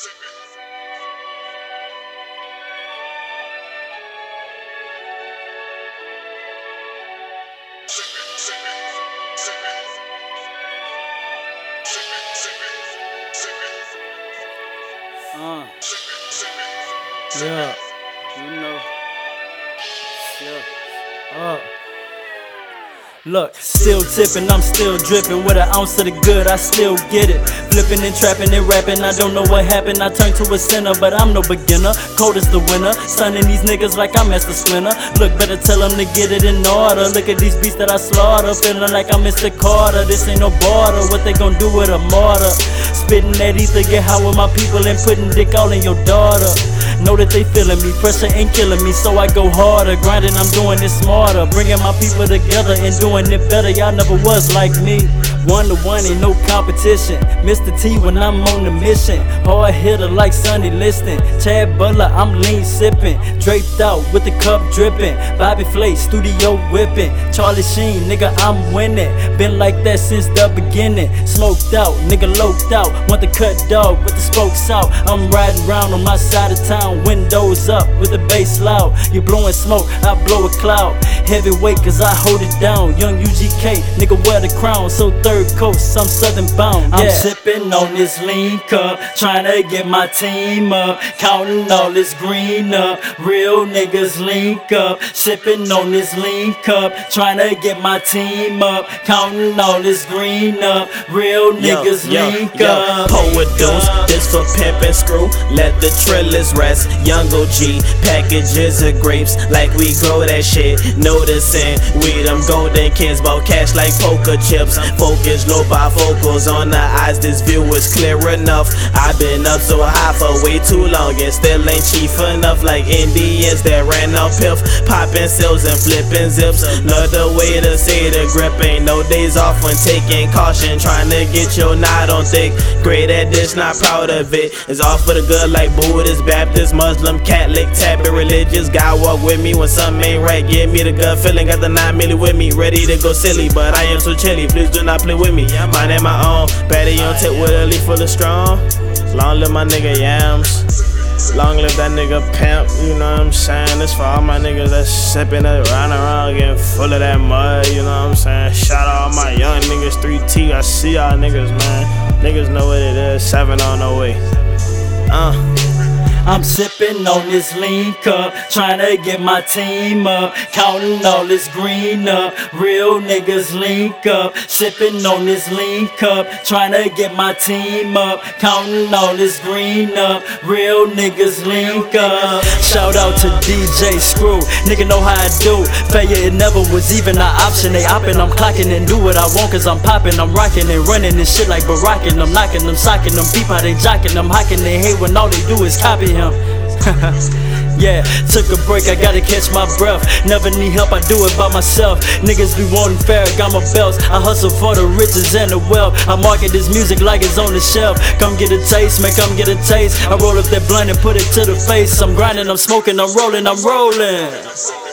Uh, yeah, you know, yeah, uh. Look, still tipping, I'm still dripping. With an ounce of the good, I still get it. Flipping and trapping and rapping, I don't know what happened. I turned to a sinner, but I'm no beginner. Cold is the winner, stunning these niggas like I'm Master Splinter. Look, better tell them to get it in order. Look at these beats that I slaughter, feeling like I'm Mr. Carter. This ain't no border, what they gon' do with a martyr? Spitting that ether, get high with my people and putting dick all in your daughter. Know that they feeling me, pressure ain't killing me, so I go harder. Grinding, I'm doing it smarter. Bringing my people together and doing it better. Y'all never was like me. One to one, ain't no competition. Mr. T when I'm on the mission. Hard hitter like Sonny Liston. Chad Butler, I'm lean sipping. Draped out with the cup dripping. Bobby Flay, studio whipping. Charlie Sheen, nigga, I'm winning. Been like that since the beginning. Smoked out, nigga, loped out. Want the cut dog with the spokes out. I'm riding round on my side of town windows up with the bass loud. You blowing smoke, I blow a cloud. Heavyweight, cause I hold it down. Young UGK, nigga, wear the crown. So third coast, I'm southern bound. I'm sipping on this lean cup, trying to get my team up. Counting all this green up. Real niggas link up. Sipping on this lean cup, trying to get my team up. Counting all this green up. Real niggas yo, link yo, up. Poet dudes, this for pimp and screw. Let the trillers rest. Young OG, packages of grapes like we grow that shit. Noticing we them golden kids, bought cash like poker chips. Focus, no bifocals on the eyes. This view is clear enough. I've been up so high for way too long and still ain't chief enough. Like Indians that ran off piff, popping cells and flipping zips. Another way to say the grip ain't no days off when taking caution. Trying to get your knot on thick. Great at this, not proud of it. It's all for the good like Buddhist, Baptist, Muslim, Catholic, Tabby, religious. God walk with me when something ain't right. Give me the gut feeling, got the 9 milli with me. Ready to go silly, but I am so chilly. Please do not play with me. Mine and my own. Patty on tip with a leaf full of strong. Long live my nigga Yams. Long live that nigga pimp, you know what I'm saying? This for all my niggas that's sipping it, riding around, getting full of that mud, you know what I'm saying? Shout out all my young niggas, 3T, I see y'all niggas, man. Niggas know what it is, 7 on the way. Uh. I'm sipping on this lean cup, trying to get my team up, counting all this green up. Real niggas link up, sipping on this lean cup, trying to get my team up, counting all this green up. Real niggas link up. Shout out to DJ Screw, nigga know how I do. Failure it never was even an option. They oppin', I'm clocking and do what I want, cause I'm popping, I'm rocking and running and shit like Barackin'. I'm knocking them, socking them, peep how they jocking them, hocking they hate when all they do is copy him. yeah, took a break, I gotta catch my breath. Never need help, I do it by myself. Niggas be wanting fair, I got my belts. I hustle for the riches and the wealth. I market this music like it's on the shelf. Come get a taste, man, come get a taste. I roll up that blunt and put it to the face. I'm grinding, I'm smoking, I'm rolling, I'm rolling.